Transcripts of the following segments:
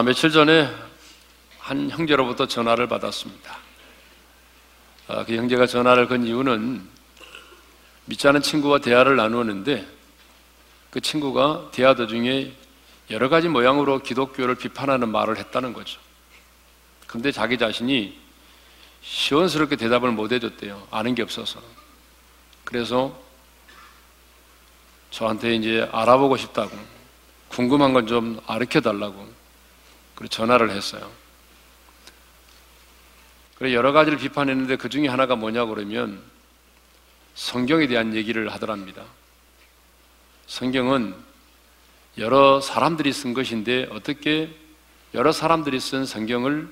아, 며칠 전에 한 형제로부터 전화를 받았습니다. 아, 그 형제가 전화를 건 이유는 믿지 않은 친구와 대화를 나누었는데 그 친구가 대화 도중에 여러 가지 모양으로 기독교를 비판하는 말을 했다는 거죠. 그런데 자기 자신이 시원스럽게 대답을 못 해줬대요. 아는 게 없어서. 그래서 저한테 이제 알아보고 싶다고, 궁금한 건좀 알려 달라고, 그리고 전화를 했어요. 그래 여러 가지를 비판했는데 그 중에 하나가 뭐냐고 그러면 성경에 대한 얘기를 하더랍니다. 성경은 여러 사람들이 쓴 것인데 어떻게 여러 사람들이 쓴 성경을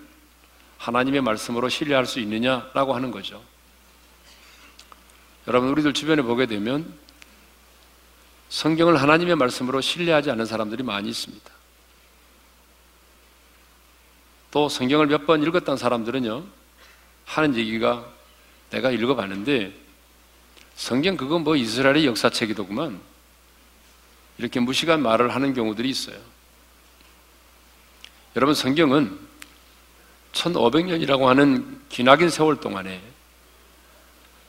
하나님의 말씀으로 신뢰할 수 있느냐라고 하는 거죠. 여러분, 우리들 주변에 보게 되면 성경을 하나님의 말씀으로 신뢰하지 않는 사람들이 많이 있습니다. 또 성경을 몇 번 읽었던 사람들은요, 하는 얘기가 내가 읽어봤는데 성경 그건 뭐 이스라엘의 역사책이더구만 이렇게 무식한 말을 하는 경우들이 있어요. 여러분 성경은 1500년이라고 하는 기나긴 세월 동안에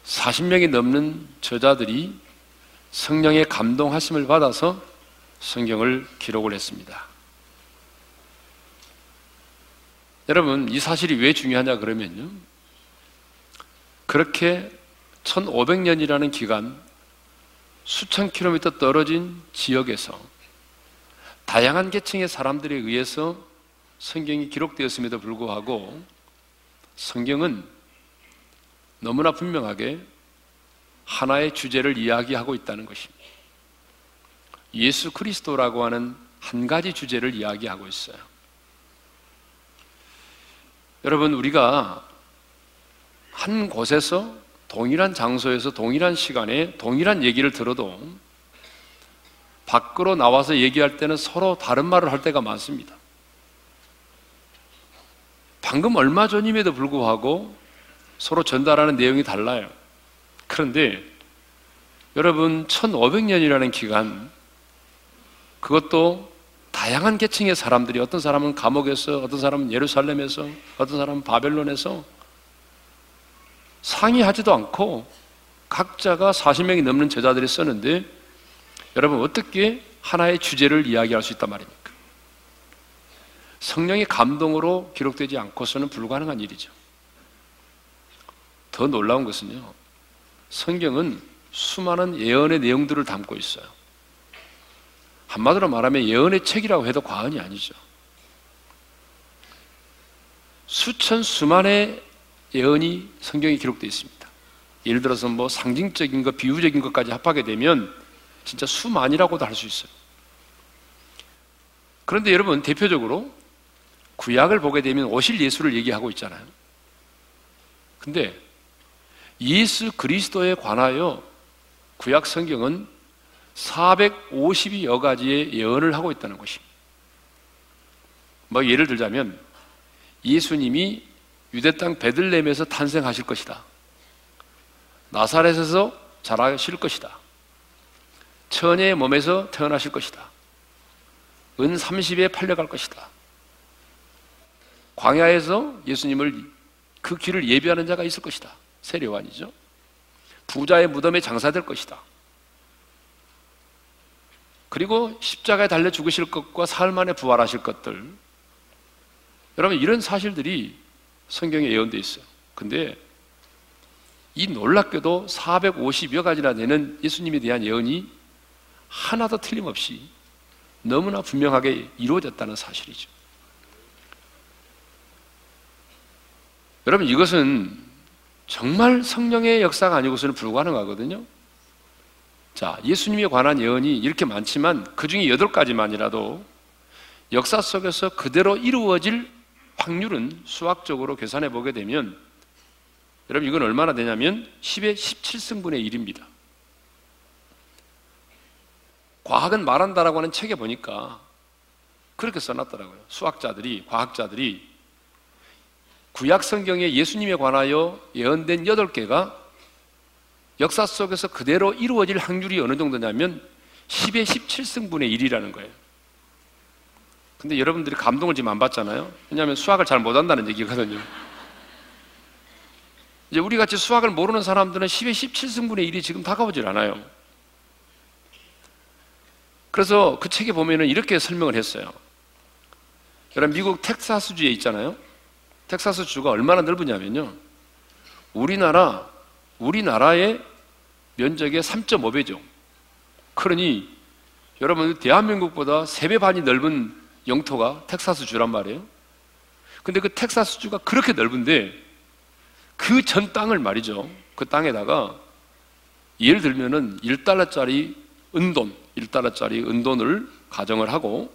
40명이 넘는 저자들이 성령의 감동하심을 받아서 성경을 기록을 했습니다. 여러분, 이 사실이 왜 중요하냐 그러면요. 그렇게 1500년이라는 기간 수천 킬로미터 떨어진 지역에서 다양한 계층의 사람들에 의해서 성경이 기록되었음에도 불구하고 성경은 너무나 분명하게 하나의 주제를 이야기하고 있다는 것입니다. 예수 그리스도라고 하는 한 가지 주제를 이야기하고 있어요. 여러분, 우리가 한 곳에서 동일한 장소에서 동일한 시간에 동일한 얘기를 들어도 밖으로 나와서 얘기할 때는 서로 다른 말을 할 때가 많습니다. 방금 얼마 전임에도 불구하고 서로 전달하는 내용이 달라요. 그런데 여러분 1500년이라는 기간 그것도 다양한 계층의 사람들이 어떤 사람은 감옥에서 어떤 사람은 예루살렘에서 어떤 사람은 바벨론에서 상의하지도 않고 각자가 40명이 넘는 제자들이 썼는데 여러분 어떻게 하나의 주제를 이야기할 수 있단 말입니까? 성령의 감동으로 기록되지 않고서는 불가능한 일이죠. 더 놀라운 것은요. 성경은 수많은 예언의 내용들을 담고 있어요. 한마디로 말하면 예언의 책이라고 해도 과언이 아니죠. 수천 수만의 예언이 성경에 기록되어 있습니다. 예를 들어서 뭐 상징적인 것, 비유적인 것까지 합하게 되면 진짜 수만이라고도 할 수 있어요. 그런데 여러분, 대표적으로 구약을 보게 되면 오실 예수를 얘기하고 있잖아요. 근데 예수 그리스도에 관하여 구약 성경은 450여 가지의 예언을 하고 있다는 것입니다. 뭐 예를 들자면 예수님이 유대 땅 베들렘에서 탄생하실 것이다. 나사렛에서 자라실 것이다. 처녀의 몸에서 태어나실 것이다. 은 30에 팔려갈 것이다. 광야에서 예수님을 그 길을 예비하는 자가 있을 것이다. 세례관이죠. 부자의 무덤에 장사될 것이다. 그리고 십자가에 달려 죽으실 것과 사흘 만에 부활하실 것들. 여러분 이런 사실들이 성경에 예언되어 있어요. 근데 이 놀랍게도 450여 가지나 되는 예수님에 대한 예언이 하나도 틀림없이 너무나 분명하게 이루어졌다는 사실이죠. 여러분 이것은 정말 성령의 역사가 아니고서는 불가능하거든요. 자, 예수님에 관한 예언이 이렇게 많지만 그 중에 여덟 가지만이라도 역사 속에서 그대로 이루어질 확률은 수학적으로 계산해 보게 되면 여러분 이건 얼마나 되냐면 10의 17승분의 1입니다. 과학은 말한다라고 하는 책에 보니까 그렇게 써놨더라고요. 수학자들이, 과학자들이 구약 성경에 예수님에 관하여 예언된 8개가 역사 속에서 그대로 이루어질 확률이 어느 정도냐면 10의 17승분의 1이라는 거예요. 근데 여러분들이 감동을 지금 안 받잖아요. 왜냐하면 수학을 잘 못한다는 얘기거든요. 이제 우리 같이 수학을 모르는 사람들은 10의 17승분의 1이 지금 다가오질 않아요. 그래서 그 책에 보면은 이렇게 설명을 했어요. 여러분, 미국 텍사스주에 있잖아요. 텍사스주가 얼마나 넓으냐면요. 우리나라, 우리나라의 면적의 3.5배 죠. 그러니 여러분, 대한민국보다 3배 반이 넓은 영토가 텍사스 주란 말이에요. 근데 그 텍사스 주가 그렇게 넓은데 그 전 땅을 말이죠. 그 땅에다가 예를 들면은 1달러짜리 은돈, 1달러짜리 은돈을 가정을 하고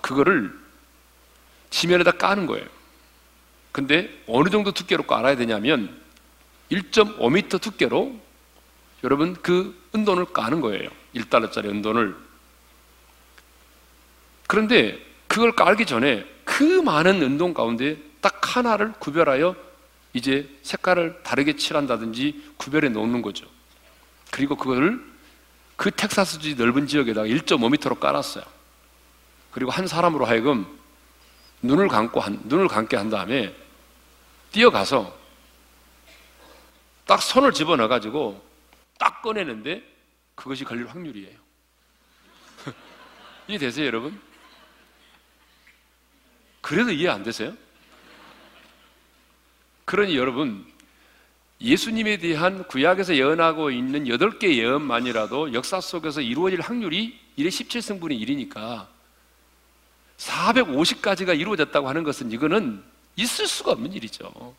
그거를 지면에다 까는 거예요. 근데 어느 정도 두께로 깔아야 되냐면 1.5m 두께로 여러분 그 은돈을 까는 거예요. 1달러짜리 은돈을. 그런데 그걸 깔기 전에 그 많은 은돈 가운데 딱 하나를 구별하여 이제 색깔을 다르게 칠한다든지 구별해 놓는 거죠. 그리고 그거를 그 텍사스주 넓은 지역에다가 1.5m로 깔았어요. 그리고 한 사람으로 하여금 눈을 감고 한, 눈을 감게 한 다음에 뛰어가서 딱 손을 집어넣어 가지고 딱 꺼내는데 그것이 걸릴 확률이에요. 이해 되세요, 여러분? 그래도 이해 안 되세요? 그러니 여러분, 예수님에 대한 구약에서 예언하고 있는 8개 예언만이라도 역사 속에서 이루어질 확률이 1의 17승분의 1이니까 450까지가 이루어졌다고 하는 것은 이거는 있을 수가 없는 일이죠.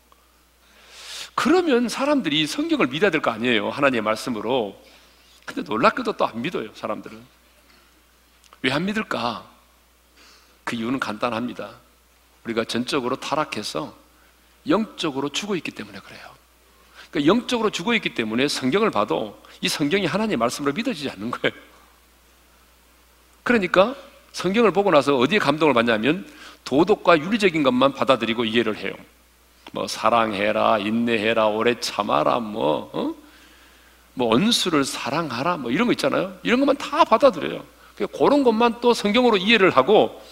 그러면 사람들이 성경을 믿어야 될 거 아니에요. 하나님의 말씀으로. 근데 놀랍게도 또 안 믿어요, 사람들은. 왜 안 믿을까? 그 이유는 간단합니다. 우리가 전적으로 타락해서 영적으로 죽어 있기 때문에 그래요. 그러니까 영적으로 죽어 있기 때문에 성경을 봐도 이 성경이 하나님의 말씀으로 믿어지지 않는 거예요. 그러니까 성경을 보고 나서 어디에 감동을 받냐면 도덕과 윤리적인 것만 받아들이고 이해를 해요. 뭐 사랑해라, 인내해라, 오래 참아라, 뭐, 어? 뭐 언수를 사랑하라, 뭐 이런 거 있잖아요. 이런 것만 다 받아들여요. 그런 것만 또 성경으로 이해를 하고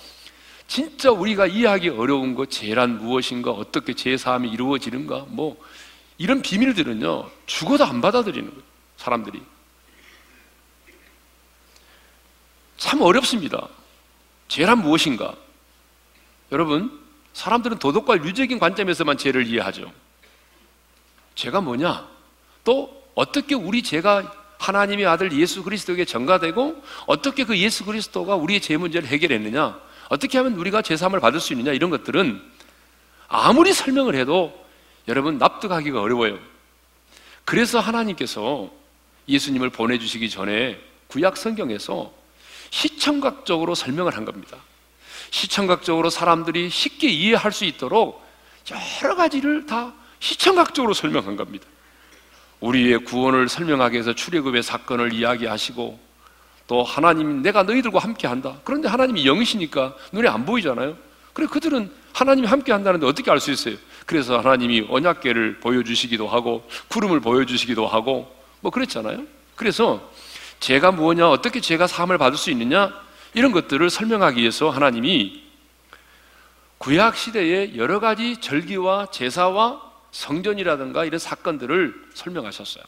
진짜 우리가 이해하기 어려운 것, 죄란 무엇인가, 어떻게 죄 사함이 이루어지는가, 뭐 이런 비밀들은요 죽어도 안 받아들이는 거예요. 사람들이 참 어렵습니다. 죄란 무엇인가? 여러분, 사람들은 도덕과 윤리적인 관점에서만 죄를 이해하죠. 죄가 뭐냐? 또 어떻게 우리 죄가 하나님의 아들 예수 그리스도에게 전가되고 어떻게 그 예수 그리스도가 우리의 죄 문제를 해결했느냐? 어떻게 하면 우리가 죄 사함을 받을 수 있느냐? 이런 것들은 아무리 설명을 해도 여러분 납득하기가 어려워요. 그래서 하나님께서 예수님을 보내주시기 전에 구약 성경에서 시청각적으로 설명을 한 겁니다. 시청각적으로 사람들이 쉽게 이해할 수 있도록 여러 가지를 다 시청각적으로 설명한 겁니다. 우리의 구원을 설명하기 위해서 출애굽의 사건을 이야기하시고 또 하나님 내가 너희들과 함께 한다. 그런데 하나님이 영이시니까 눈에 안 보이잖아요. 그래 그들은 하나님이 함께 한다는데 어떻게 알 수 있어요? 그래서 하나님이 언약계를 보여주시기도 하고 구름을 보여주시기도 하고 뭐 그랬잖아요. 그래서 죄가 무엇냐, 어떻게 죄가 사함을 받을 수 있느냐 이런 것들을 설명하기 위해서 하나님이 구약 시대의 여러 가지 절기와 제사와 성전이라든가 이런 사건들을 설명하셨어요.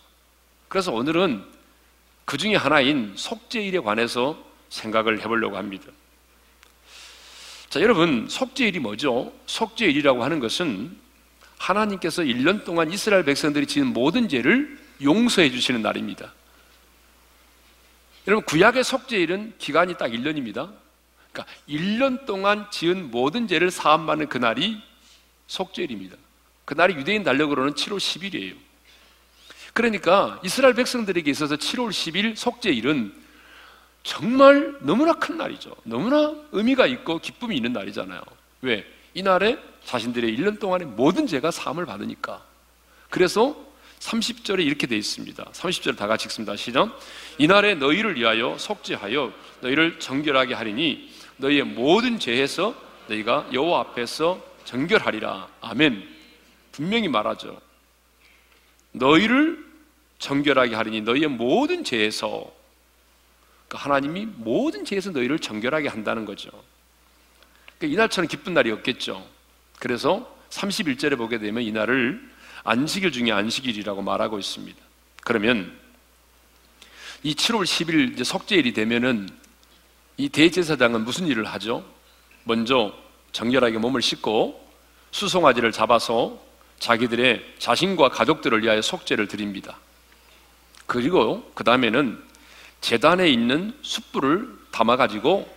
그래서 오늘은 그 중에 하나인 속죄일에 관해서 생각을 해보려고 합니다. 자, 여러분, 속죄일이 뭐죠? 속죄일이라고 하는 것은 하나님께서 1년 동안 이스라엘 백성들이 지은 모든 죄를 용서해 주시는 날입니다. 여러분, 구약의 속죄일은 기간이 딱 1년입니다. 그러니까 1년 동안 지은 모든 죄를 사함받는 그날이 속죄일입니다. 그날이 유대인 달력으로는 7월 10일이에요. 그러니까 이스라엘 백성들에게 있어서 7월 10일 속죄일은 정말 너무나 큰 날이죠. 너무나 의미가 있고 기쁨이 있는 날이잖아요. 왜? 이날에 자신들의 1년 동안의 모든 죄가 사함을 받으니까. 그래서 30절에 이렇게 되어 있습니다. 30절 다 같이 읽습니다. 시작. 이날에 너희를 위하여 속죄하여 너희를 정결하게 하리니 너희의 모든 죄에서 너희가 여호와 앞에서 정결하리라. 아멘. 분명히 말하죠. 너희를 정결하게 하리니 너희의 모든 죄에서 그러니까 하나님이 모든 죄에서 너희를 정결하게 한다는 거죠. 그러니까 이날처럼 기쁜 날이 없겠죠. 그래서 31절에 보게 되면 이날을 안식일 중에 안식일이라고 말하고 있습니다. 그러면 이 7월 10일 석제일이 되면은 이 대제사장은 무슨 일을 하죠? 먼저 정결하게 몸을 씻고 수송아지를 잡아서 자기들의 자신과 가족들을 위하여 속죄를 드립니다. 그리고 그 다음에는 재단에 있는 숯불을 담아가지고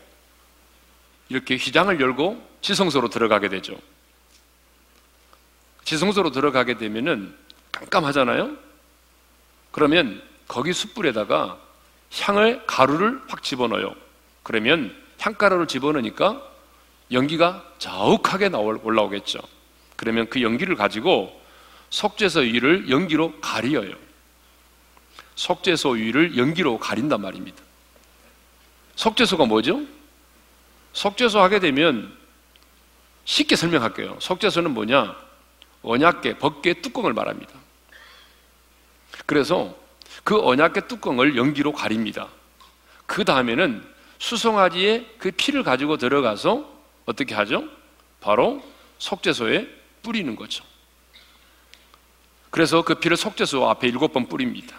이렇게 휘장을 열고 지성소로 들어가게 되죠. 지성소로 들어가게 되면은 깜깜하잖아요? 그러면 거기 숯불에다가 향을, 가루를 확 집어넣어요. 그러면 향가루를 집어넣으니까 연기가 자욱하게 나올, 올라오겠죠. 그러면 그 연기를 가지고 속죄소 위를 연기로 가리어요. 속죄소 위를 연기로 가린단 말입니다. 속죄소가 뭐죠? 속죄소 하게 되면 쉽게 설명할게요. 속죄소는 뭐냐? 언약계, 법계 뚜껑을 말합니다. 그래서 그 언약계 뚜껑을 연기로 가립니다. 그 다음에는 수송아지의 그 피를 가지고 들어가서 어떻게 하죠? 바로 속죄소에 뿌리는 거죠. 그래서 그 피를 속죄소 앞에 일곱 번 뿌립니다.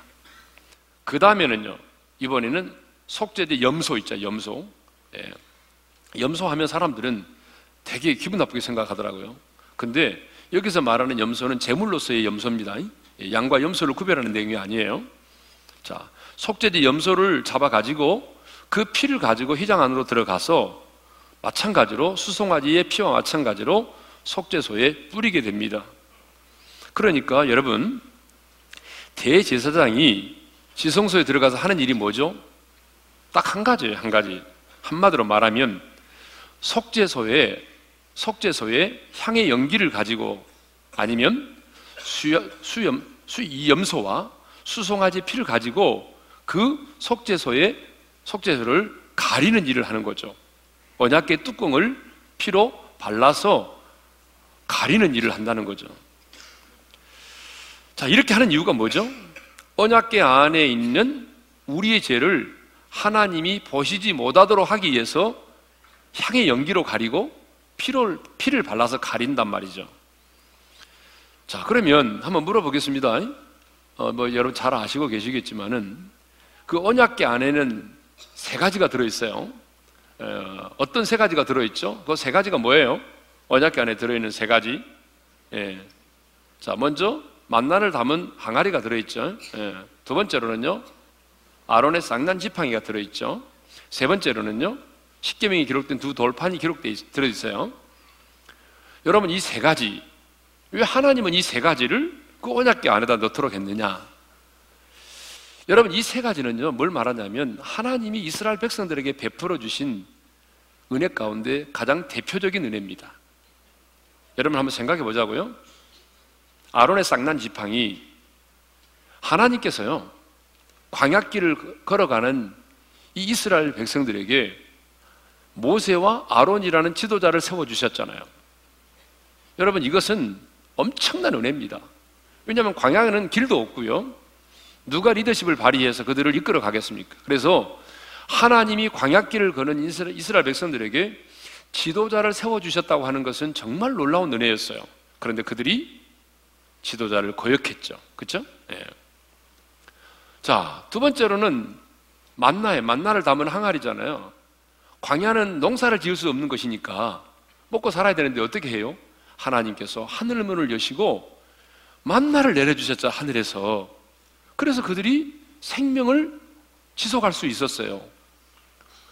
그 다음에는요, 이번에는 속죄제 염소 있죠, 염소. 예. 염소 하면 사람들은 되게 기분 나쁘게 생각하더라고요. 근데 여기서 말하는 염소는 제물로서의 염소입니다. 예, 양과 염소를 구별하는 내용이 아니에요. 자, 속죄제 염소를 잡아 가지고 그 피를 가지고 휘장 안으로 들어가서 마찬가지로 수송아지의 피와 마찬가지로 속죄소에 뿌리게 됩니다. 그러니까 여러분 대제사장이 지성소에 들어가서 하는 일이 뭐죠? 딱 한 가지예요, 한 가지. 한마디로 말하면 속죄소에 속죄소에 향의 연기를 가지고 아니면 수염, 수염, 수이염소와 수송아지 피를 가지고 그 속죄소에 속죄소를 가리는 일을 하는 거죠. 언약계 뚜껑을 피로 발라서 가리는 일을 한다는 거죠. 자, 이렇게 하는 이유가 뭐죠? 언약계 안에 있는 우리의 죄를 하나님이 보시지 못하도록 하기 위해서 향의 연기로 가리고 피를, 피를 발라서 가린단 말이죠. 자, 그러면 한번 물어보겠습니다. 어, 뭐 여러분 잘 아시고 계시겠지만은 그 언약계 안에는 세 가지가 들어있어요. 어, 어떤 세 가지가 들어있죠? 그 세 가지가 뭐예요? 언약계 안에 들어있는 세 가지. 예. 자, 먼저 만나를 담은 항아리가 들어있죠. 예. 두 번째로는요, 아론의 쌍난 지팡이가 들어있죠. 세 번째로는요, 십계명이 기록된 두 돌판이 기록돼 들어있어요. 여러분 이 세 가지 왜 하나님은 이 세 가지를 그 언약궤 안에다 넣도록 했느냐? 여러분 이 세 가지는요 뭘 말하냐면 하나님이 이스라엘 백성들에게 베풀어 주신 은혜 가운데 가장 대표적인 은혜입니다. 여러분 한번 생각해 보자고요. 아론의 쌍난 지팡이 하나님께서요 광약길을 걸어가는 이 이스라엘 백성들에게 모세와 아론이라는 지도자를 세워 주셨잖아요. 여러분 이것은 엄청난 은혜입니다. 왜냐하면 광야에는 길도 없고요. 누가 리더십을 발휘해서 그들을 이끌어 가겠습니까? 그래서 하나님이 광약길을 거는 이스라엘 백성들에게 지도자를 세워주셨다고 하는 것은 정말 놀라운 은혜였어요. 그런데 그들이 지도자를 거역했죠. 그쵸? 네. 자, 두 번째로는 만나에, 만나를 담은 항아리잖아요. 광야는 농사를 지을 수 없는 것이니까 먹고 살아야 되는데 어떻게 해요? 하나님께서 하늘 문을 여시고 만나를 내려주셨죠, 하늘에서. 그래서 그들이 생명을 지속할 수 있었어요.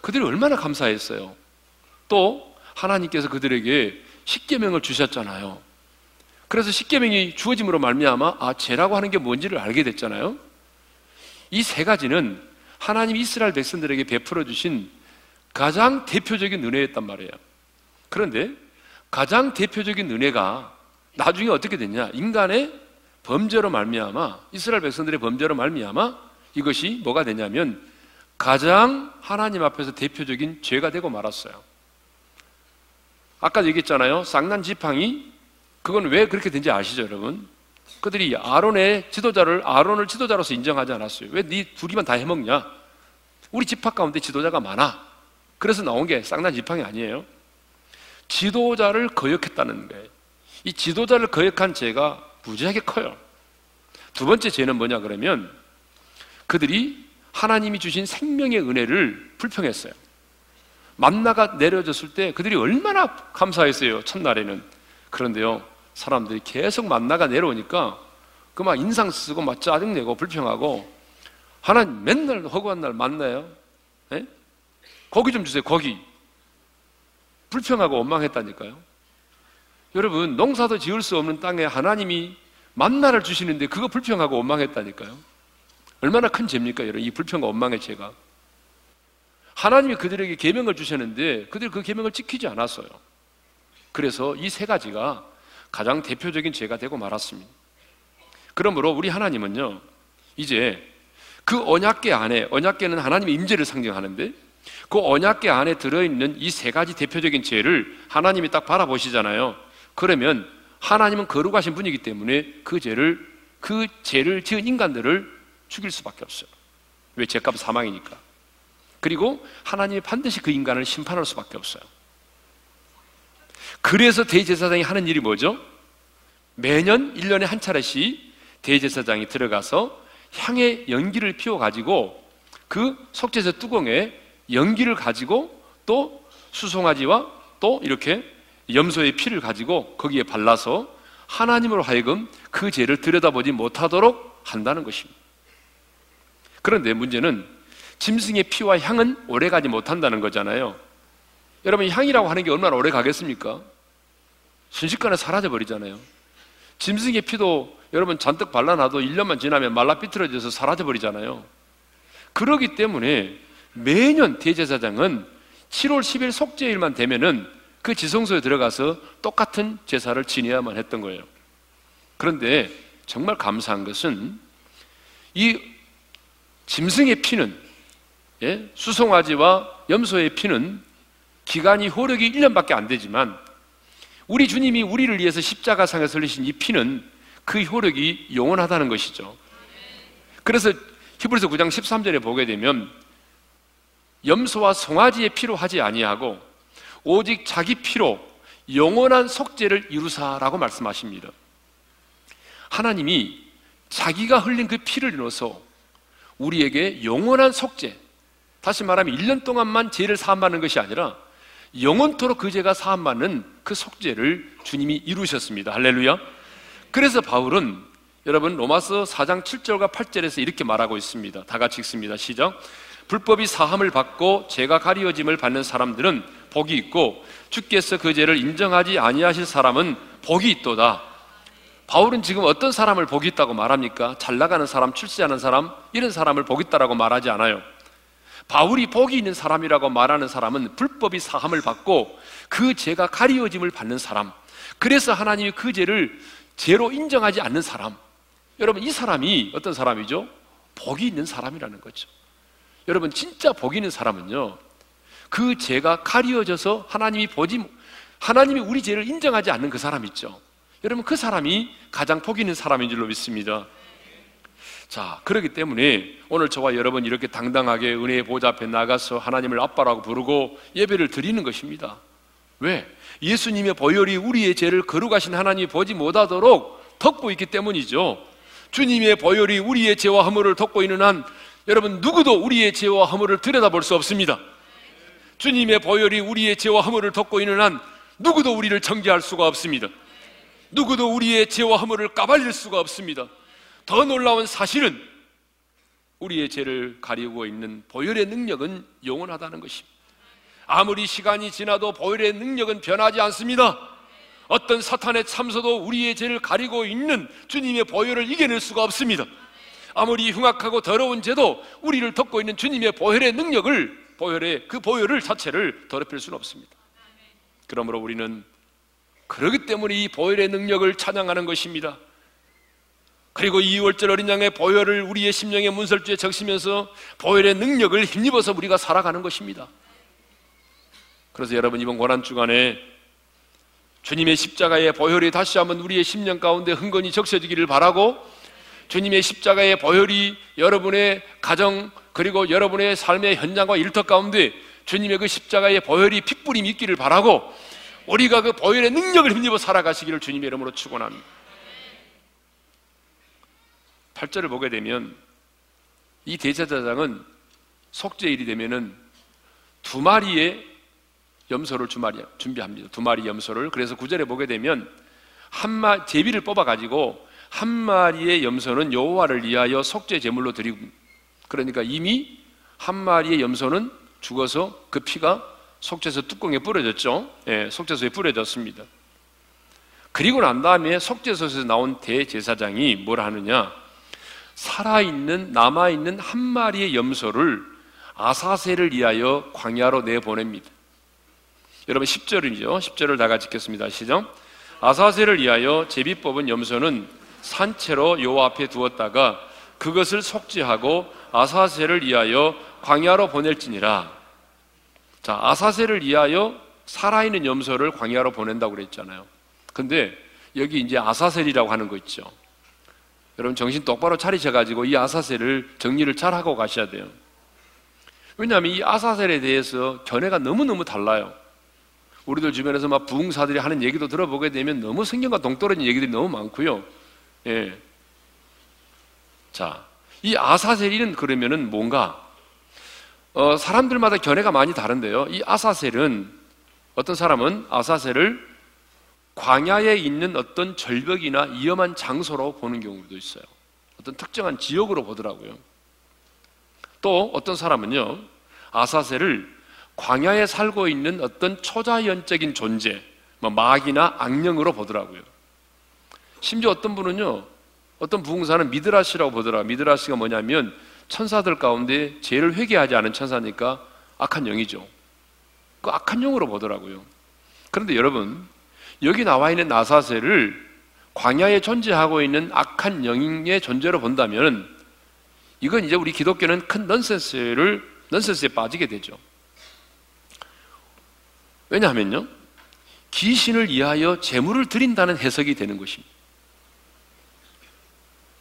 그들이 얼마나 감사했어요. 또 하나님께서 그들에게 십계명을 주셨잖아요. 그래서 십계명이 주어짐으로 말미암아 아 죄라고 하는 게 뭔지를 알게 됐잖아요. 이 세 가지는 하나님 이스라엘 백성들에게 베풀어 주신 가장 대표적인 은혜였단 말이에요. 그런데 가장 대표적인 은혜가 나중에 어떻게 됐냐? 인간의 범죄로 말미암아 이스라엘 백성들의 범죄로 말미암아 이것이 뭐가 되냐면 가장 하나님 앞에서 대표적인 죄가 되고 말았어요. 아까 얘기했잖아요. 쌍난 지팡이 그건 왜 그렇게 된지 아시죠, 여러분? 그들이 아론의 지도자를 아론을 지도자로서 인정하지 않았어요. 왜 네 둘이만 다 해먹냐? 우리 집합 가운데 지도자가 많아. 그래서 나온 게 쌍난 지팡이 아니에요. 지도자를 거역했다는 거예요. 이 지도자를 거역한 죄가 무지하게 커요. 두 번째 죄는 뭐냐 그러면 그들이 하나님이 주신 생명의 은혜를 불평했어요. 만나가 내려졌을 때 그들이 얼마나 감사했어요. 첫날에는. 그런데요, 사람들이 계속 만나가 내려오니까 그 막 인상 쓰고 막 짜증내고 불평하고 하나님 맨날 허구한 날 만나요. 에? 예? 고기 좀 주세요. 고기. 불평하고 원망했다니까요. 여러분, 농사도 지을 수 없는 땅에 하나님이 만나를 주시는데 그거 불평하고 원망했다니까요. 얼마나 큰 죄입니까, 여러분? 이 불평과 원망의 죄가. 하나님이 그들에게 계명을 주셨는데 그들이 그 계명을 지키지 않았어요. 그래서 이 세 가지가 가장 대표적인 죄가 되고 말았습니다. 그러므로 우리 하나님은요, 이제 그 언약계 안에, 언약계는 하나님의 임재를 상징하는데 그 언약계 안에 들어있는 이 세 가지 대표적인 죄를 하나님이 딱 바라보시잖아요. 그러면 하나님은 거룩하신 분이기 때문에 그 죄를 그 죄를 지은 인간들을 죽일 수밖에 없어요. 왜 죄값은 사망이니까. 그리고 하나님이 반드시 그 인간을 심판할 수밖에 없어요. 그래서 대제사장이 하는 일이 뭐죠? 매년 1년에 한 차례씩 대제사장이 들어가서 향의 연기를 피워 가지고 그 속죄제 뚜껑에 연기를 가지고 또 수송아지와 또 이렇게 염소의 피를 가지고 거기에 발라서 하나님으로 하여금 그 죄를 들여다보지 못하도록 한다는 것입니다. 그런데 문제는 짐승의 피와 향은 오래 가지 못한다는 거잖아요. 여러분, 향이라고 하는 게 얼마나 오래 가겠습니까? 순식간에 사라져 버리잖아요. 짐승의 피도 여러분 잔뜩 발라놔도 1년만 지나면 말라 삐뚤어져서 사라져 버리잖아요. 그러기 때문에 매년 대제사장은 7월 10일 속죄일만 되면은 그 지성소에 들어가서 똑같은 제사를 지내야만 했던 거예요. 그런데 정말 감사한 것은 이 짐승의 피는 예? 수송아지와 염소의 피는 기간이 효력이 1년밖에 안 되지만 우리 주님이 우리를 위해서 십자가상에 설리신 이 피는 그 효력이 영원하다는 것이죠. 그래서 히브리서 9장 13절에 보게 되면 염소와 송아지의 피로 하지 아니하고 오직 자기 피로 영원한 속죄를 이루사라고 말씀하십니다. 하나님이 자기가 흘린 그 피를 이뤄서 우리에게 영원한 속죄, 다시 말하면 1년 동안만 죄를 사함받는 것이 아니라 영원토록 그 죄가 사함받는 그 속죄를 주님이 이루셨습니다. 할렐루야. 그래서 바울은 여러분 로마서 4장 7절과 8절에서 이렇게 말하고 있습니다. 다 같이 읽습니다. 시작. 불법이 사함을 받고 죄가 가리워짐을 받는 사람들은 복이 있고 주께서 그 죄를 인정하지 아니하실 사람은 복이 있도다. 바울은 지금 어떤 사람을 복이 있다고 말합니까? 잘 나가는 사람, 출세하는 사람, 이런 사람을 복이 있다라고 말하지 않아요. 바울이 복이 있는 사람이라고 말하는 사람은 불법이 사함을 받고 그 죄가 가리워짐을 받는 사람. 그래서 하나님이 그 죄를 죄로 인정하지 않는 사람. 여러분, 이 사람이 어떤 사람이죠? 복이 있는 사람이라는 거죠. 여러분 진짜 복 있는 사람은요. 그 죄가 가리워져서 하나님이 보지 하나님이 우리 죄를 인정하지 않는 그 사람 있죠. 여러분 그 사람이 가장 복 있는 사람인 줄로 믿습니다. 자, 그렇기 때문에 오늘 저와 여러분 이렇게 당당하게 은혜의 보좌 앞에 나가서 하나님을 아빠라고 부르고 예배를 드리는 것입니다. 왜? 예수님의 보혈이 우리의 죄를 거룩하신 하나님이 보지 못하도록 덮고 있기 때문이죠. 주님의 보혈이 우리의 죄와 허물을 덮고 있는 한 여러분 누구도 우리의 죄와 허물을 들여다볼 수 없습니다. 주님의 보혈이 우리의 죄와 허물을 덮고 있는 한 누구도 우리를 정죄할 수가 없습니다. 누구도 우리의 죄와 허물을 까발릴 수가 없습니다. 더 놀라운 사실은 우리의 죄를 가리고 있는 보혈의 능력은 영원하다는 것입니다. 아무리 시간이 지나도 보혈의 능력은 변하지 않습니다. 어떤 사탄의 참소도 우리의 죄를 가리고 있는 주님의 보혈을 이겨낼 수가 없습니다. 아무리 흉악하고 더러운 죄도 우리를 덮고 있는 주님의 보혈의 능력을 보혈의 그 보혈을 자체를 더럽힐 수는 없습니다. 그러므로 우리는 그러기 때문에 이 보혈의 능력을 찬양하는 것입니다. 그리고 이월절 어린 양의 보혈을 우리의 심령의 문설주에 적시면서 보혈의 능력을 힘입어서 우리가 살아가는 것입니다. 그래서 여러분 이번 고난 주간에 주님의 십자가의 보혈이 다시 한번 우리의 심령 가운데 흥건히 적셔지기를 바라고 주님의 십자가의 보혈이 여러분의 가정 그리고 여러분의 삶의 현장과 일터 가운데 주님의 그 십자가의 보혈이 핏불이 있기를 바라고 우리가 그 보혈의 능력을 힘입어 살아가시기를 주님의 이름으로 축원합니다. 8절을 보게 되면 이 대제사장은 속죄일이 되면은 두 마리의 염소를 주마리 준비합니다. 두 마리 염소를 그래서 구절에 보게 되면 한 마 제비를 뽑아 가지고 한 마리의 염소는 여호와를 위하여 속죄 제물로 드리고 그러니까 이미 한 마리의 염소는 죽어서 그 피가 속죄소 뚜껑에 뿌려졌죠. 예, 속죄소에 뿌려졌습니다. 그리고 난 다음에 속죄소에서 나온 대제사장이 뭘 하느냐? 살아있는 남아있는 한 마리의 염소를 아사세를 위하여 광야로 내보냅니다. 여러분 10절이죠. 10절을 다 같이 읽겠습니다. 시작. 아사세를 위하여 제비 뽑은 염소는 산채로 요 앞에 두었다가 그것을 속죄하고 아사세를 위하여 광야로 보낼지니라. 자, 아사세를 위하여 살아있는 염소를 광야로 보낸다고 그랬잖아요. 근데 여기 이제 아사셀이라고 하는 거 있죠. 여러분 정신 똑바로 차리셔가지고 이 아사셀을 정리를 잘 하고 가셔야 돼요. 왜냐하면 이 아사셀에 대해서 견해가 너무너무 달라요. 우리들 주변에서 막 부흥사들이 하는 얘기도 들어보게 되면 너무 성경과 동떨어진 얘기들이 너무 많고요. 예. 자, 이 아사셀은 그러면은 뭔가 어, 사람들마다 견해가 많이 다른데요. 이 아사셀은 어떤 사람은 아사셀을 광야에 있는 어떤 절벽이나 위험한 장소로 보는 경우도 있어요. 어떤 특정한 지역으로 보더라고요. 또 어떤 사람은요, 아사셀을 광야에 살고 있는 어떤 초자연적인 존재, 뭐 마귀나 악령으로 보더라고요. 심지어 어떤 분은요, 어떤 부흥사는 미드라시라고 보더라. 미드라시가 뭐냐면 천사들 가운데 죄를 회개하지 않은 천사니까 악한 영이죠. 그 악한 영으로 보더라고요. 그런데 여러분, 여기 나와 있는 나사세를 광야에 존재하고 있는 악한 영의 존재로 본다면 이건 이제 우리 기독교는 큰 넌센스를 넌센스에 빠지게 되죠. 왜냐하면요. 귀신을 위하여 재물을 드린다는 해석이 되는 것입니다.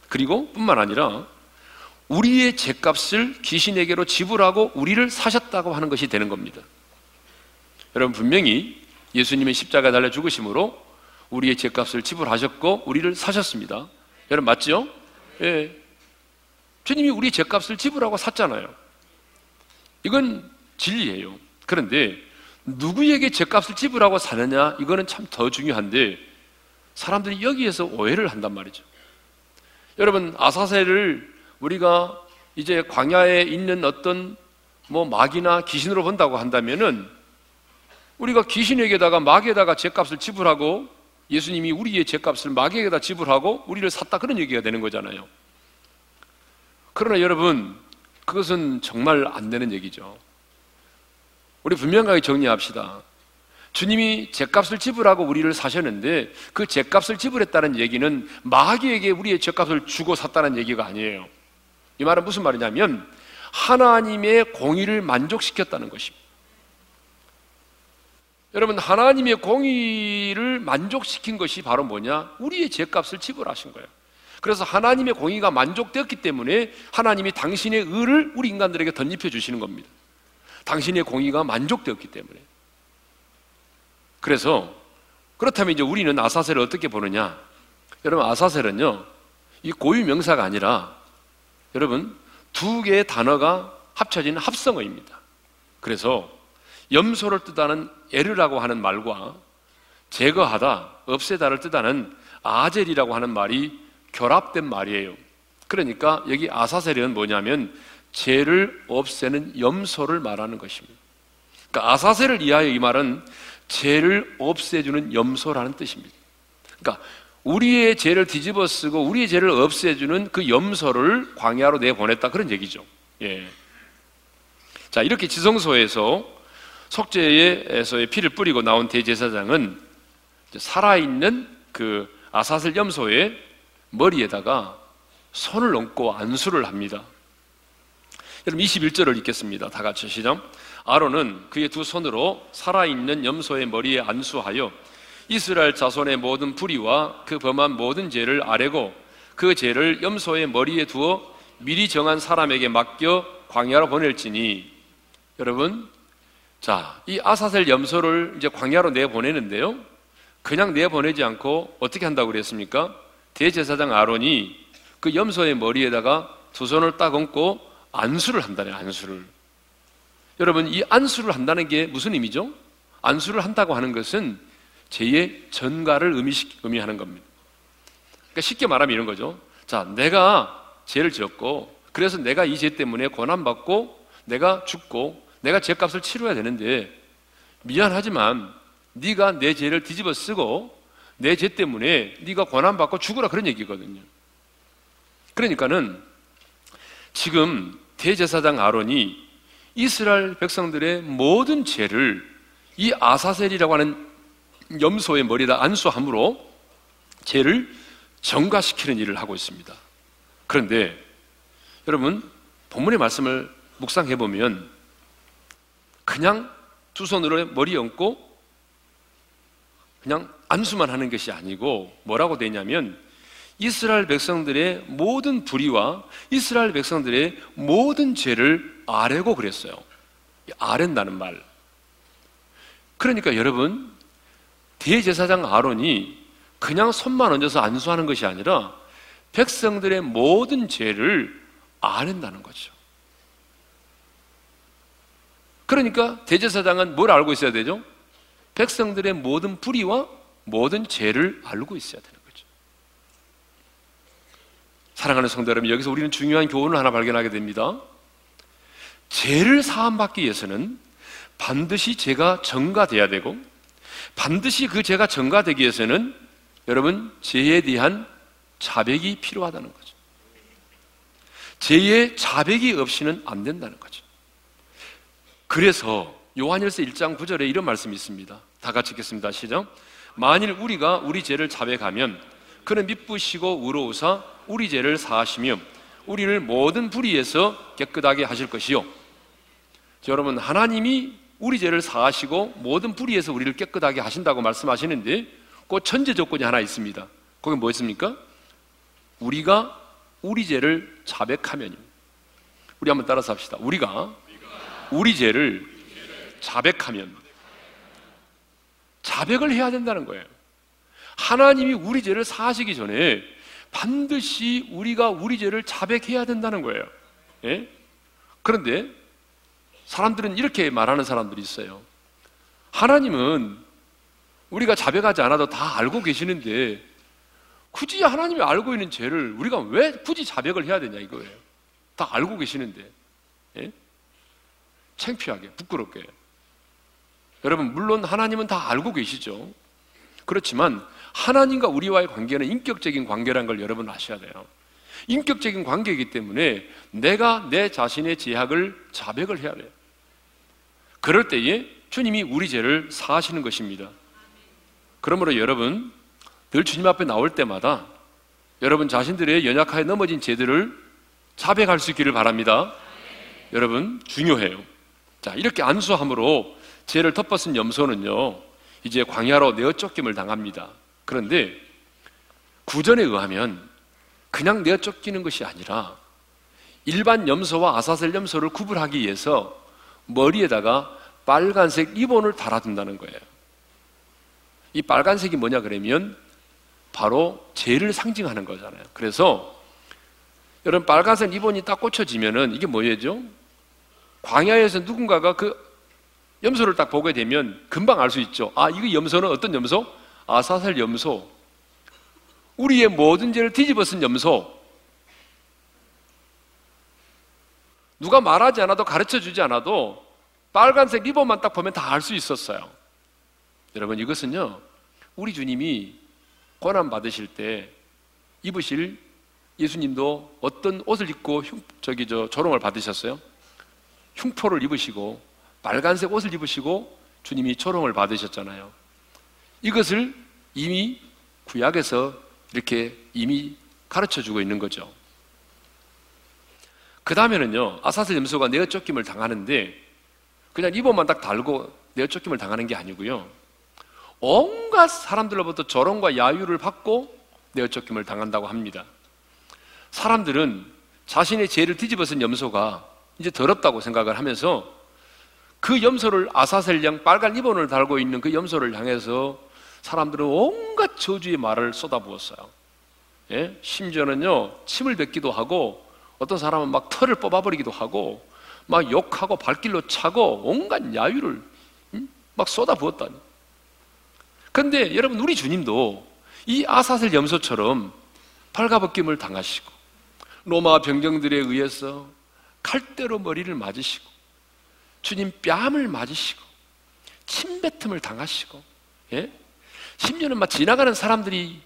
그리고 뿐만 아니라 우리의 죄값을 귀신에게로 지불하고 우리를 사셨다고 하는 것이 되는 겁니다. 여러분 분명히 예수님의 십자가 달려 죽으심으로 우리의 죄값을 지불하셨고 우리를 사셨습니다. 여러분 맞죠? 예. 주님이 우리 죄값을 지불하고 샀잖아요. 이건 진리예요. 그런데 누구에게 죄값을 지불하고 사느냐 이거는 참 더 중요한데 사람들이 여기에서 오해를 한단 말이죠. 여러분 아사세를 우리가 이제 광야에 있는 어떤 뭐 마귀나 귀신으로 본다고 한다면은 우리가 귀신에게다가 마귀에다가 죄값을 지불하고 예수님이 우리의 죄값을 마귀에게다 지불하고 우리를 샀다 그런 얘기가 되는 거잖아요. 그러나 여러분 그것은 정말 안 되는 얘기죠. 우리 분명하게 정리합시다. 주님이 죄값을 지불하고 우리를 사셨는데 그 죄값을 지불했다는 얘기는 마귀에게 우리의 죄값을 주고 샀다는 얘기가 아니에요. 이 말은 무슨 말이냐면 하나님의 공의를 만족시켰다는 것입니다. 여러분 하나님의 공의를 만족시킨 것이 바로 뭐냐? 우리의 죄값을 지불하신 거예요. 그래서 하나님의 공의가 만족되었기 때문에 하나님이 당신의 의를 우리 인간들에게 덧입혀 주시는 겁니다. 당신의 공의가 만족되었기 때문에. 그래서 그렇다면 이제 우리는 아사셀을 어떻게 보느냐? 여러분 아사셀은요. 이 고유 명사가 아니라 여러분 두 개의 단어가 합쳐진 합성어입니다. 그래서 염소를 뜻하는 에르라고 하는 말과 제거하다, 없애다를 뜻하는 아젤이라고 하는 말이 결합된 말이에요. 그러니까 여기 아사셀은 뭐냐면 죄를 없애는 염소를 말하는 것입니다. 그러니까 아사셀을 이하여 이 말은 죄를 없애주는 염소라는 뜻입니다. 그러니까 우리의 죄를 뒤집어 쓰고 우리의 죄를 없애주는 그 염소를 광야로 내보냈다 그런 얘기죠. 예. 자 이렇게 지성소에서 속죄에서의 피를 뿌리고 나온 대제사장은 살아있는 그 아사슬 염소의 머리에다가 손을 얹고 안수를 합니다. 여러분 21절을 읽겠습니다. 다 같이 시작. 아론은 그의 두 손으로 살아있는 염소의 머리에 안수하여 이스라엘 자손의 모든 불의와 그 범한 모든 죄를 아뢰고 그 죄를 염소의 머리에 두어 미리 정한 사람에게 맡겨 광야로 보낼지니 여러분 자, 이 아사셀 염소를 이제 광야로 내보내는데요. 그냥 내보내지 않고 어떻게 한다고 그랬습니까? 대제사장 아론이 그 염소의 머리에다가 두 손을 딱 얹고 안수를 한다네, 안수를. 여러분, 이 안수를 한다는 게 무슨 의미죠? 안수를 한다고 하는 것은 제2의 전가를 의미, 하는 겁니다. 그러니까 쉽게 말하면 이런 거죠. 자, 내가 죄를 지었고, 그래서 내가 이 죄 때문에 고난받고, 내가 죽고, 내가 죄값을 치러야 되는데, 미안하지만, 네가 내 죄를 뒤집어 쓰고, 내 죄 때문에 네가 고난받고 죽으라 그런 얘기거든요. 그러니까는 지금 대제사장 아론이 이스라엘 백성들의 모든 죄를 이 아사셀이라고 하는 염소의 머리에다 안수함으로 죄를 정가시키는 일을 하고 있습니다. 그런데 여러분 본문의 말씀을 묵상해 보면 그냥 두 손으로 머리 얹고 그냥 안수만 하는 것이 아니고 뭐라고 되냐면 이스라엘 백성들의 모든 불의와 이스라엘 백성들의 모든 죄를 아뢰고 그랬어요. 아랜다는 말. 그러니까 여러분 대제사장 아론이 그냥 손만 얹어서 안수하는 것이 아니라 백성들의 모든 죄를 아는다는 거죠. 그러니까 대제사장은 뭘 알고 있어야 되죠? 백성들의 모든 불의와 모든 죄를 알고 있어야 되는. 사랑하는 성도 여러분, 여기서 우리는 중요한 교훈을 하나 발견하게 됩니다. 죄를 사함받기 위해서는 반드시 죄가 정가돼야 되고 반드시 그 죄가 정가되기 위해서는 여러분 죄에 대한 자백이 필요하다는 거죠. 죄의 자백이 없이는 안 된다는 거죠. 그래서 요한일서 1장 9절에 이런 말씀이 있습니다. 다 같이 읽겠습니다. 시작. 만일 우리가 우리 죄를 자백하면 그는 미쁘시고 의로우사 우리 죄를 사하시며 우리를 모든 불의에서 깨끗하게 하실 것이요. 여러분 하나님이 우리 죄를 사하시고 모든 불의에서 우리를 깨끗하게 하신다고 말씀하시는데 그 천재 조건이 하나 있습니다. 거기 뭐 있습니까? 우리가 우리 죄를 자백하면요. 우리 한번 따라서 합시다. 우리가 우리 죄를 자백하면 자백을 해야 된다는 거예요. 하나님이 우리 죄를 사하시기 전에 반드시 우리가 우리 죄를 자백해야 된다는 거예요. 예? 그런데 사람들은 이렇게 말하는 사람들이 있어요. 하나님은 우리가 자백하지 않아도 다 알고 계시는데 굳이 하나님이 알고 있는 죄를 우리가 왜 굳이 자백을 해야 되냐 이거예요. 다 알고 계시는데. 예? 창피하게, 부끄럽게. 여러분, 물론 하나님은 다 알고 계시죠. 그렇지만 하나님과 우리와의 관계는 인격적인 관계라는 걸 여러분 아셔야 돼요. 인격적인 관계이기 때문에 내가 내 자신의 제약을 자백을 해야 돼요. 그럴 때에 주님이 우리 죄를 사하시는 것입니다. 그러므로 여러분, 늘 주님 앞에 나올 때마다 여러분 자신들의 연약하에 넘어진 죄들을 자백할 수 있기를 바랍니다. 여러분, 중요해요. 자, 이렇게 안수함으로 죄를 덮어쓴 염소는요, 이제 광야로 내어 쫓김을 당합니다. 그런데 구전에 의하면 그냥 내어 쫓기는 것이 아니라 일반 염소와 아사셀 염소를 구분하기 위해서 머리에다가 빨간색 리본을 달아둔다는 거예요. 이 빨간색이 뭐냐 그러면 바로 죄를 상징하는 거잖아요. 그래서 여러분 빨간색 리본이 딱 꽂혀지면은 이게 뭐예요? 광야에서 누군가가 그 염소를 딱 보게 되면 금방 알 수 있죠. 아, 이거 염소는 어떤 염소? 아사살 염소. 우리의 모든 죄를 뒤집어 쓴 염소. 누가 말하지 않아도 가르쳐 주지 않아도 빨간색 리본만 딱 보면 다 알 수 있었어요. 여러분 이것은요 우리 주님이 고난 받으실 때 입으실 예수님도 어떤 옷을 입고 흉, 저기 저 조롱을 받으셨어요? 흉포를 입으시고 빨간색 옷을 입으시고 주님이 조롱을 받으셨잖아요. 이것을 이미 구약에서 이렇게 이미 가르쳐 주고 있는 거죠. 그 다음에는요, 아사스 염소가 내어 쫓김을 당하는데 그냥 입어만 딱 달고 내어 쫓김을 당하는 게 아니고요. 온갖 사람들로부터 조롱과 야유를 받고 내어 쫓김을 당한다고 합니다. 사람들은 자신의 죄를 뒤집어 쓴 염소가 이제 더럽다고 생각을 하면서 그 염소를 아사셀 양 빨간 리본을 달고 있는 그 염소를 향해서 사람들은 온갖 저주의 말을 쏟아부었어요. 예? 심지어는요 침을 뱉기도 하고 어떤 사람은 막 털을 뽑아버리기도 하고 막 욕하고 발길로 차고 온갖 야유를 음? 막 쏟아부었다니. 근데 여러분 우리 주님도 이 아사셀 염소처럼 발가벗김을 당하시고 로마 병정들에 의해서 칼대로 머리를 맞으시고 주님 뺨을 맞으시고 침뱉음을 당하시고 예? 심지어는 막 지나가는 사람들이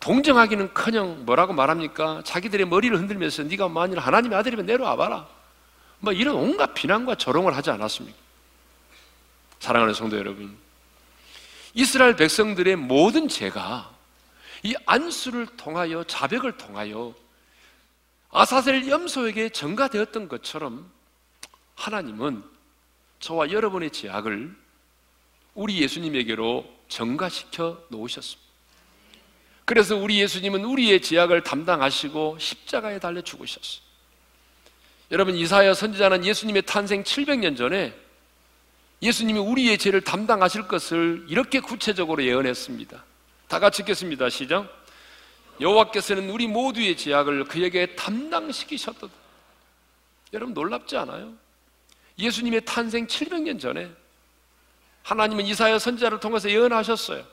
동정하기는커녕 뭐라고 말합니까? 자기들의 머리를 흔들면서 네가 만일 하나님의 아들이면 내려와 봐라. 뭐 이런 온갖 비난과 조롱을 하지 않았습니까? 사랑하는 성도 여러분, 이스라엘 백성들의 모든 죄가 이 안수를 통하여 자백을 통하여 아사셀 염소에게 전가되었던 것처럼 하나님은 저와 여러분의 죄악을 우리 예수님에게로 전가시켜 놓으셨습니다. 그래서 우리 예수님은 우리의 죄악을 담당하시고 십자가에 달려 죽으셨어요. 여러분 이사야 선지자는 예수님의 탄생 700년 전에 예수님이 우리의 죄를 담당하실 것을 이렇게 구체적으로 예언했습니다. 다 같이 읽겠습니다. 시작. 여호와께서는 우리 모두의 죄악을 그에게 담당시키셨다. 여러분 놀랍지 않아요? 예수님의 탄생 700년 전에 하나님은 이사야 선지자를 통해서 예언하셨어요.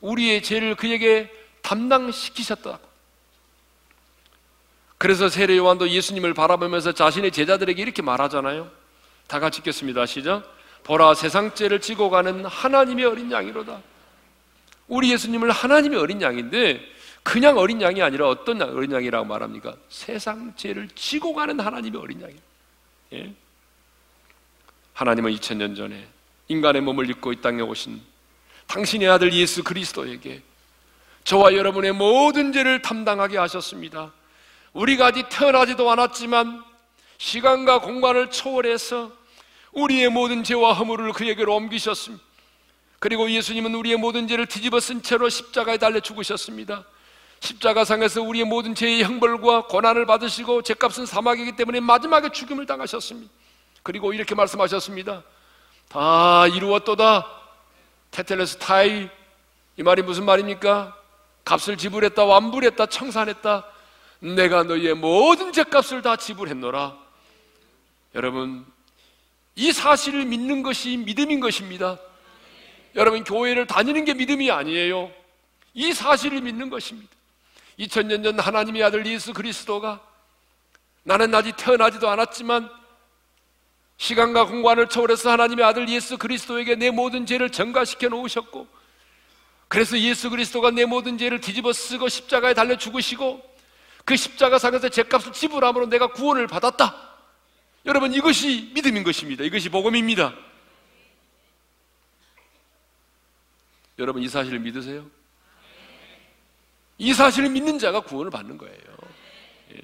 우리의 죄를 그에게 담당시키셨다. 그래서 세례 요한도 예수님을 바라보면서 자신의 제자들에게 이렇게 말하잖아요. 다 같이 읽겠습니다. 시작. 보라 세상 죄를 지고 가는 하나님의 어린 양이로다. 우리 예수님을 하나님의 어린 양인데 그냥 어린 양이 아니라 어떤 어린 양이라고 말합니까? 세상 죄를 지고 가는 하나님의 어린 양이에요. 예? 하나님은 2000년 전에 인간의 몸을 입고 이 땅에 오신 당신의 아들 예수 그리스도에게 저와 여러분의 모든 죄를 담당하게 하셨습니다. 우리가 아직 태어나지도 않았지만 시간과 공간을 초월해서 우리의 모든 죄와 허물을 그에게로 옮기셨습니다. 그리고 예수님은 우리의 모든 죄를 뒤집어 쓴 채로 십자가에 달려 죽으셨습니다. 십자가상에서 우리의 모든 죄의 형벌과 고난을 받으시고 죄값은 사막이기 때문에 마지막에 죽음을 당하셨습니다. 그리고 이렇게 말씀하셨습니다. 다 이루었도다. 테텔레스 타이. 이 말이 무슨 말입니까? 값을 지불했다, 완불했다, 청산했다. 내가 너희의 모든 죄값을 다 지불했노라. 여러분, 이 사실을 믿는 것이 믿음인 것입니다. 여러분, 교회를 다니는 게 믿음이 아니에요. 이 사실을 믿는 것입니다. 2000년 전 하나님의 아들 예수 그리스도가 나는 아직 태어나지도 않았지만 시간과 공간을 초월해서 하나님의 아들 예수 그리스도에게 내 모든 죄를 전가시켜 놓으셨고 그래서 예수 그리스도가 내 모든 죄를 뒤집어 쓰고 십자가에 달려 죽으시고 그 십자가 상에서 죄값을 지불함으로 내가 구원을 받았다. 여러분 이것이 믿음인 것입니다. 이것이 복음입니다. 여러분 이 사실을 믿으세요? 이 사실을 믿는 자가 구원을 받는 거예요. 예.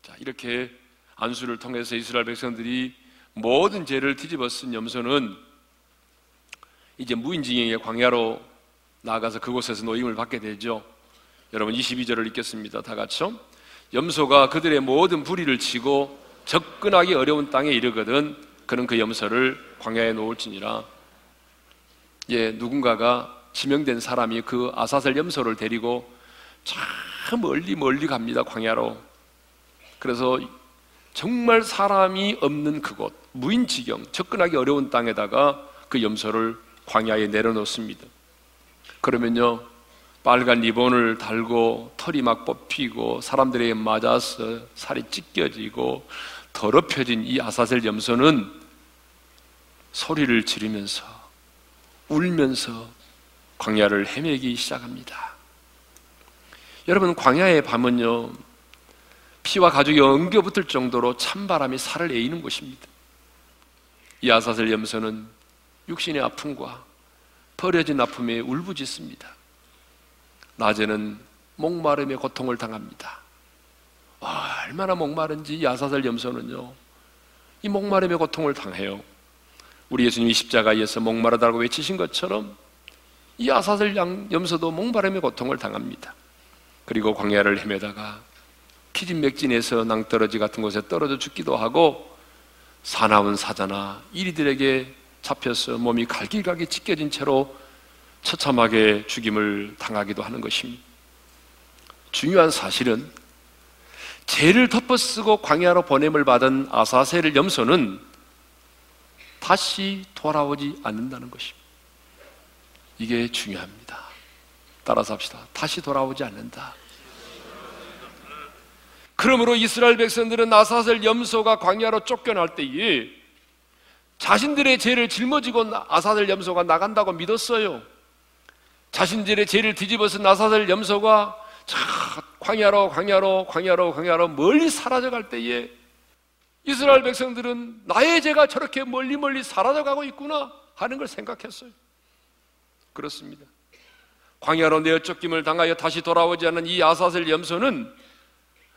자 이렇게 안수를 통해서 이스라엘 백성들이 모든 죄를 뒤집어 쓴 염소는 이제 무인징역의 광야로 나가서 그곳에서 노임을 받게 되죠. 여러분 22절을 읽겠습니다. 다 같이요. 염소가 그들의 모든 부리를 치고 접근하기 어려운 땅에 이르거든 그는 그 염소를 광야에 놓을지니라. 예, 누군가가 지명된 사람이 그 아사셀 염소를 데리고 참 멀리 멀리 갑니다. 광야로. 그래서 정말 사람이 없는 그곳, 무인지경, 접근하기 어려운 땅에다가 그 염소를 광야에 내려놓습니다. 그러면요, 빨간 리본을 달고 털이 막 뽑히고 사람들에게 맞아서 살이 찢겨지고 더럽혀진 이 아사셀 염소는 소리를 지르면서 울면서 광야를 헤매기 시작합니다. 여러분, 광야의 밤은요, 피와 가죽이 엉겨붙을 정도로 찬바람이 살을 에이는 곳입니다. 이 아사셀 염소는 육신의 아픔과 버려진 아픔에 울부짖습니다. 낮에는 목마름의 고통을 당합니다. 와, 얼마나 목마른지 이 아사셀 염소는요, 이 목마름의 고통을 당해요. 우리 예수님이 십자가에서 목마르다고 외치신 것처럼 이 아사셀 염소도 목마름의 고통을 당합니다. 그리고 광야를 헤매다가 기진맥진에서 낭떠러지 같은 곳에 떨어져 죽기도 하고 사나운 사자나 이리들에게 잡혀서 몸이 갈기갈기 찢겨진 채로 처참하게 죽임을 당하기도 하는 것입니다. 중요한 사실은 죄를 덮어쓰고 광야로 보냄을 받은 아사셀 염소는 다시 돌아오지 않는다는 것입니다. 이게 중요합니다. 따라서 합시다. 다시 돌아오지 않는다. 그러므로 이스라엘 백성들은 아사셀 염소가 광야로 쫓겨날 때에 자신들의 죄를 짊어지고 아사셀 염소가 나간다고 믿었어요. 자신들의 죄를 뒤집어서 나사셀 염소가 자, 광야로 광야로 광야로 광야로 멀리 사라져 갈 때에 이스라엘 백성들은 나의 죄가 저렇게 멀리 멀리 사라져 가고 있구나 하는 걸 생각했어요. 그렇습니다. 광야로 내어 쫓김을 당하여 다시 돌아오지 않은 이 아사셀 염소는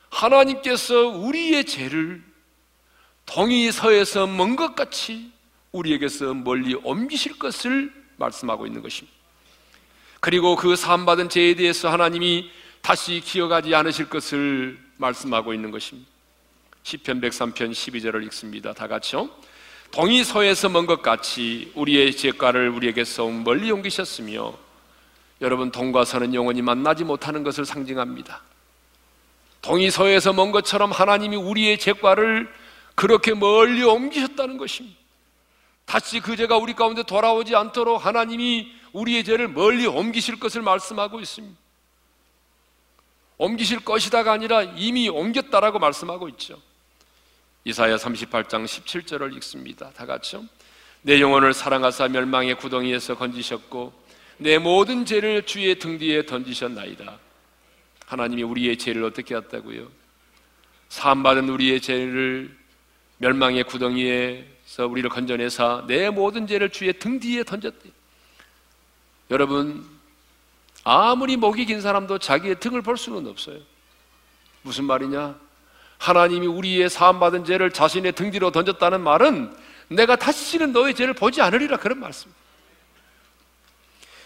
하나님께서 우리의 죄를 동이 서에서 먼 것 같이 우리에게서 멀리 옮기실 것을 말씀하고 있는 것입니다. 그리고 그 사함받은 죄에 대해서 하나님이 다시 기억하지 않으실 것을 말씀하고 있는 것입니다. 10편 103편 12절을 읽습니다. 다 같이요. 동이 서에서 먼 것 같이 우리의 죄가를 우리에게서 멀리 옮기셨으며 여러분 동과 서는 영원히 만나지 못하는 것을 상징합니다. 동이 서에서 먼 것처럼 하나님이 우리의 죄과를 그렇게 멀리 옮기셨다는 것입니다. 다시 그 죄가 우리 가운데 돌아오지 않도록 하나님이 우리의 죄를 멀리 옮기실 것을 말씀하고 있습니다. 옮기실 것이다가 아니라 이미 옮겼다라고 말씀하고 있죠. 이사야 38장 17절을 읽습니다. 다 같이요. 내 영혼을 사랑하사 멸망의 구덩이에서 건지셨고 내 모든 죄를 주의 등 뒤에 던지셨나이다. 하나님이 우리의 죄를 어떻게 했다고요? 사함받은 우리의 죄를 멸망의 구덩이에서 우리를 건져내사 내 모든 죄를 주의 등 뒤에 던졌대. 여러분, 아무리 목이 긴 사람도 자기의 등을 볼 수는 없어요. 무슨 말이냐? 하나님이 우리의 사함받은 죄를 자신의 등 뒤로 던졌다는 말은 내가 다시는 너의 죄를 보지 않으리라 그런 말씀.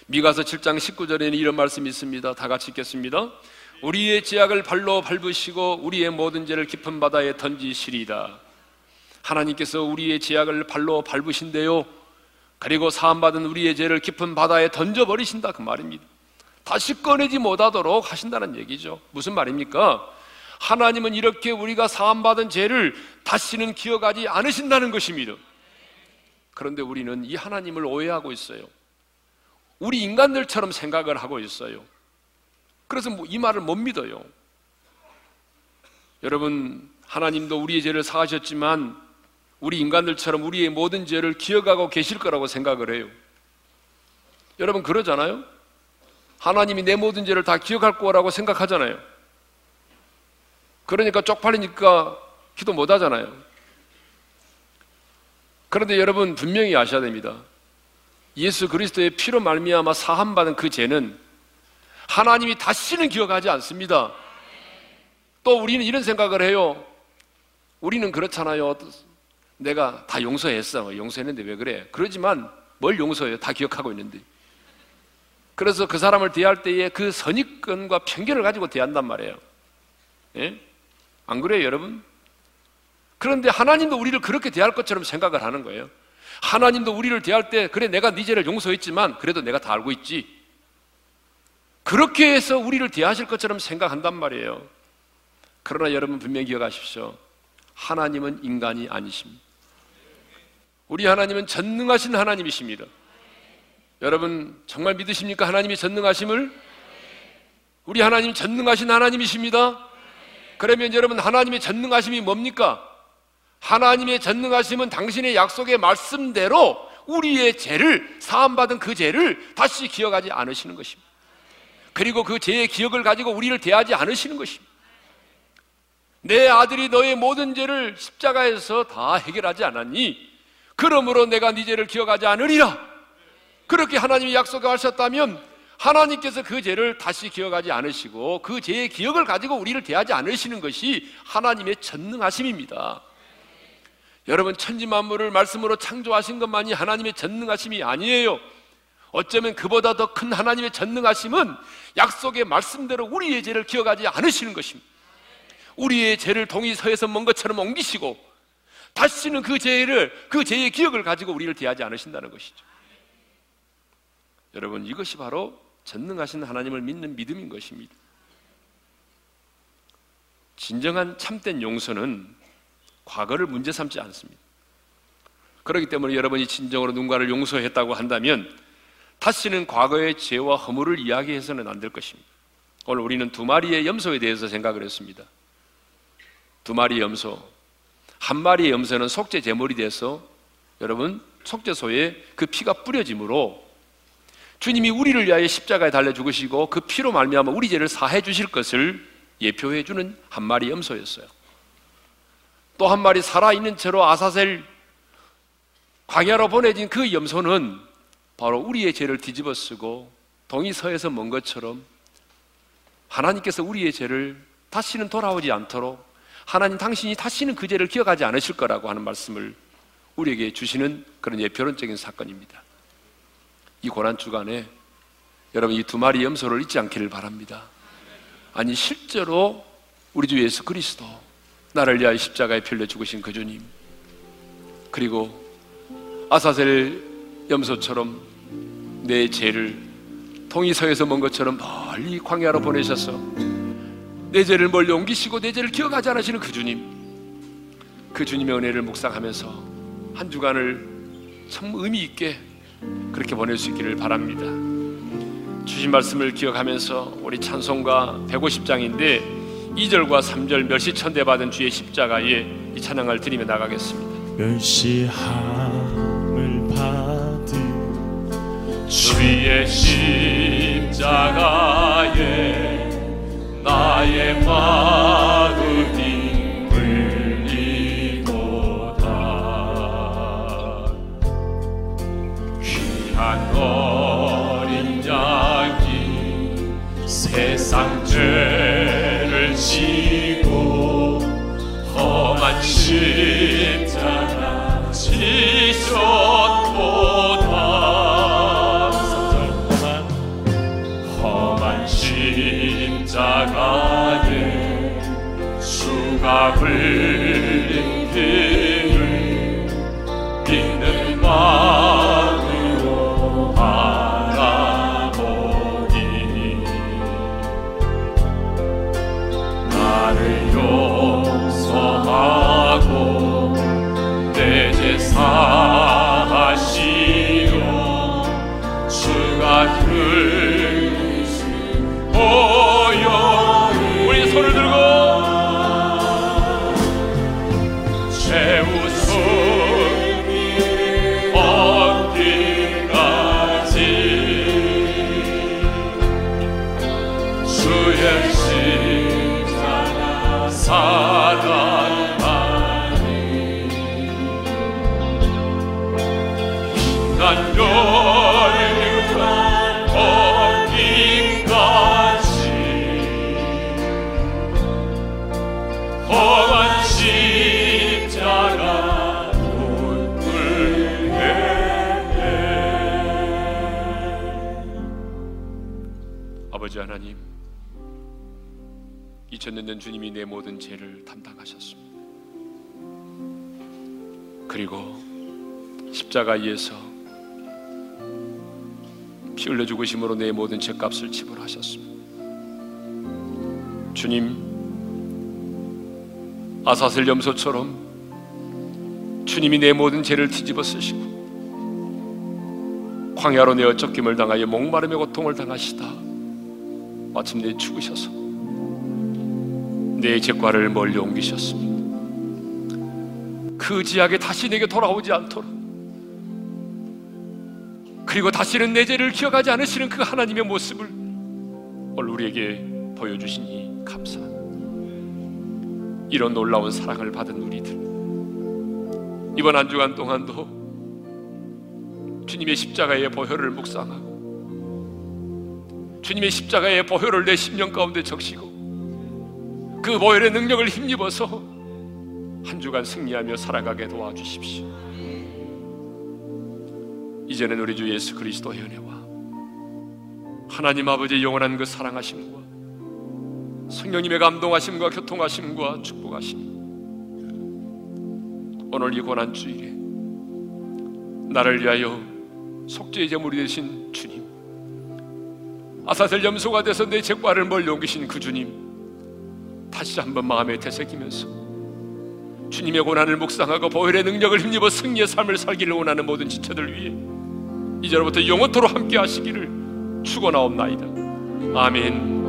미가서 7장 19절에는 이런 말씀이 있습니다. 다 같이 읽겠습니다. 우리의 죄악을 발로 밟으시고 우리의 모든 죄를 깊은 바다에 던지시리다. 하나님께서 우리의 죄악을 발로 밟으신대요. 그리고 사함받은 우리의 죄를 깊은 바다에 던져버리신다 그 말입니다. 다시 꺼내지 못하도록 하신다는 얘기죠. 무슨 말입니까? 하나님은 이렇게 우리가 사함받은 죄를 다시는 기억하지 않으신다는 것입니다. 그런데 우리는 이 하나님을 오해하고 있어요. 우리 인간들처럼 생각을 하고 있어요. 그래서 뭐 이 말을 못 믿어요. 여러분, 하나님도 우리의 죄를 사하셨지만 우리 인간들처럼 우리의 모든 죄를 기억하고 계실 거라고 생각을 해요. 여러분, 그러잖아요? 하나님이 내 모든 죄를 다 기억할 거라고 생각하잖아요. 그러니까 쪽팔리니까 기도 못 하잖아요. 그런데 여러분 분명히 아셔야 됩니다. 예수 그리스도의 피로 말미암아 사함 받은 그 죄는 하나님이 다시는 기억하지 않습니다. 또 우리는 이런 생각을 해요. 우리는 그렇잖아요. 내가 다 용서했어. 용서했는데 왜 그래? 그러지만 뭘 용서해요? 다 기억하고 있는데. 그래서 그 사람을 대할 때에 그 선입견과 편견을 가지고 대한단 말이에요. 예? 안 그래요, 여러분? 그런데 하나님도 우리를 그렇게 대할 것처럼 생각을 하는 거예요. 하나님도 우리를 대할 때, 그래, 내가 네 죄를 용서했지만, 그래도 내가 다 알고 있지. 그렇게 해서 우리를 대하실 것처럼 생각한단 말이에요. 그러나 여러분 분명히 기억하십시오. 하나님은 인간이 아니십니다. 우리 하나님은 전능하신 하나님이십니다. 여러분 정말 믿으십니까? 하나님이 전능하심을? 우리 하나님 전능하신 하나님이십니다. 그러면 여러분 하나님의 전능하심이 뭡니까? 하나님의 전능하심은 당신의 약속의 말씀대로 우리의 죄를 사함받은 그 죄를 다시 기억하지 않으시는 것입니다. 그리고 그 죄의 기억을 가지고 우리를 대하지 않으시는 것입니다. 내 아들이 너의 모든 죄를 십자가에서 다 해결하지 않았니? 그러므로 내가 네 죄를 기억하지 않으리라. 그렇게 하나님이 약속하셨다면 하나님께서 그 죄를 다시 기억하지 않으시고 그 죄의 기억을 가지고 우리를 대하지 않으시는 것이 하나님의 전능하심입니다. 여러분 천지 만물을 말씀으로 창조하신 것만이 하나님의 전능하심이 아니에요. 어쩌면 그보다 더 큰 하나님의 전능하심은 약속의 말씀대로 우리의 죄를 기억하지 않으시는 것입니다. 우리의 죄를 동이 서에서 먼 것처럼 옮기시고 다시는 그 죄를 그 죄의 기억을 가지고 우리를 대하지 않으신다는 것이죠. 여러분 이것이 바로 전능하신 하나님을 믿는 믿음인 것입니다. 진정한 참된 용서는 과거를 문제 삼지 않습니다. 그렇기 때문에 여러분이 진정으로 누군가를 용서했다고 한다면 다시는 과거의 죄와 허물을 이야기해서는 안 될 것입니다. 오늘 우리는 두 마리의 염소에 대해서 생각을 했습니다. 두 마리의 염소. 한 마리의 염소는 속죄 제물이 돼서 여러분 속죄소에 그 피가 뿌려짐으로 주님이 우리를 위하여 십자가에 달려 죽으시고 그 피로 말미암아 우리 죄를 사해 주실 것을 예표해 주는 한 마리 염소였어요. 또 한 마리 살아 있는 채로 아사셀 광야로 보내진 그 염소는 바로 우리의 죄를 뒤집어 쓰고 동이 서에서 먼 것처럼 하나님께서 우리의 죄를 다시는 돌아오지 않도록 하나님 당신이 다시는 그 죄를 기억하지 않으실 거라고 하는 말씀을 우리에게 주시는 그런 예표론적인 사건입니다. 이 고난 주간에 여러분 이 두 마리 염소를 잊지 않기를 바랍니다. 아니 실제로 우리 주 예수 그리스도 나를 위하여 십자가에 필려 죽으신 그 주님 그리고 아사셀 염소처럼 내 죄를 통이서에서 먼 것처럼 멀리 광야로 보내셔서 내 죄를 멀리 옮기시고 내 죄를 기억하지 않으시는 그 주님 그 주님의 은혜를 묵상하면서 한 주간을 참 의미 있게 그렇게 보낼 수 있기를 바랍니다. 주신 말씀을 기억하면서 우리 찬송가 150장인데 2절과 3절 멸시 천대 받은 주의 십자가에 이 찬양을 드리며 나가겠습니다. 멸시함 주의 십자가에 나의 마음이 흘리도다. 귀한 어린 양이 세상 죄를 지고 험한 십 나를 용 주님이 내 모든 죄를 담당하셨습니다. 그리고 십자가에서 피 흘려 죽으심으로 내 모든 죄값을 지불하셨습니다. 주님 아사셀 염소처럼 주님이 내 모든 죄를 뒤집어 쓰시고 광야로 내 어 쫓김을 당하여 목마름의 고통을 당하시다 마침내 죽으셔서 내 죄과를 멀리 옮기셨습니다. 그 지약에 다시 내게 돌아오지 않도록. 그리고 다시는 내 죄를 기억하지 않으시는 그 하나님의 모습을 오늘 우리에게 보여주시니 감사합니다 이런 놀라운 사랑을 받은 우리들. 이번 한 주간 동안도 주님의 십자가의 보혈을 묵상하고 주님의 십자가의 보혈을 내 심령 가운데 적시고 그 보혈의 능력을 힘입어서 한 주간 승리하며 살아가게 도와주십시오. 이제는 우리 주 예수 그리스도의 은혜와 하나님 아버지의 영원한 그 사랑하심과 성령님의 감동하심과 교통하심과 축복하심 오늘 이 고난 주일에 나를 위하여 속죄의 제물이 되신 주님 아사셀 염소가 돼서 내 죄과를 멀리 옮기신 그 주님 다시 한번 마음에 되새기면서 주님의 고난을 묵상하고 보혈의 능력을 힘입어 승리의 삶을 살기를 원하는 모든 지체들 위해 이제로부터 영원토로 함께 하시기를 축원하옵나이다. 아멘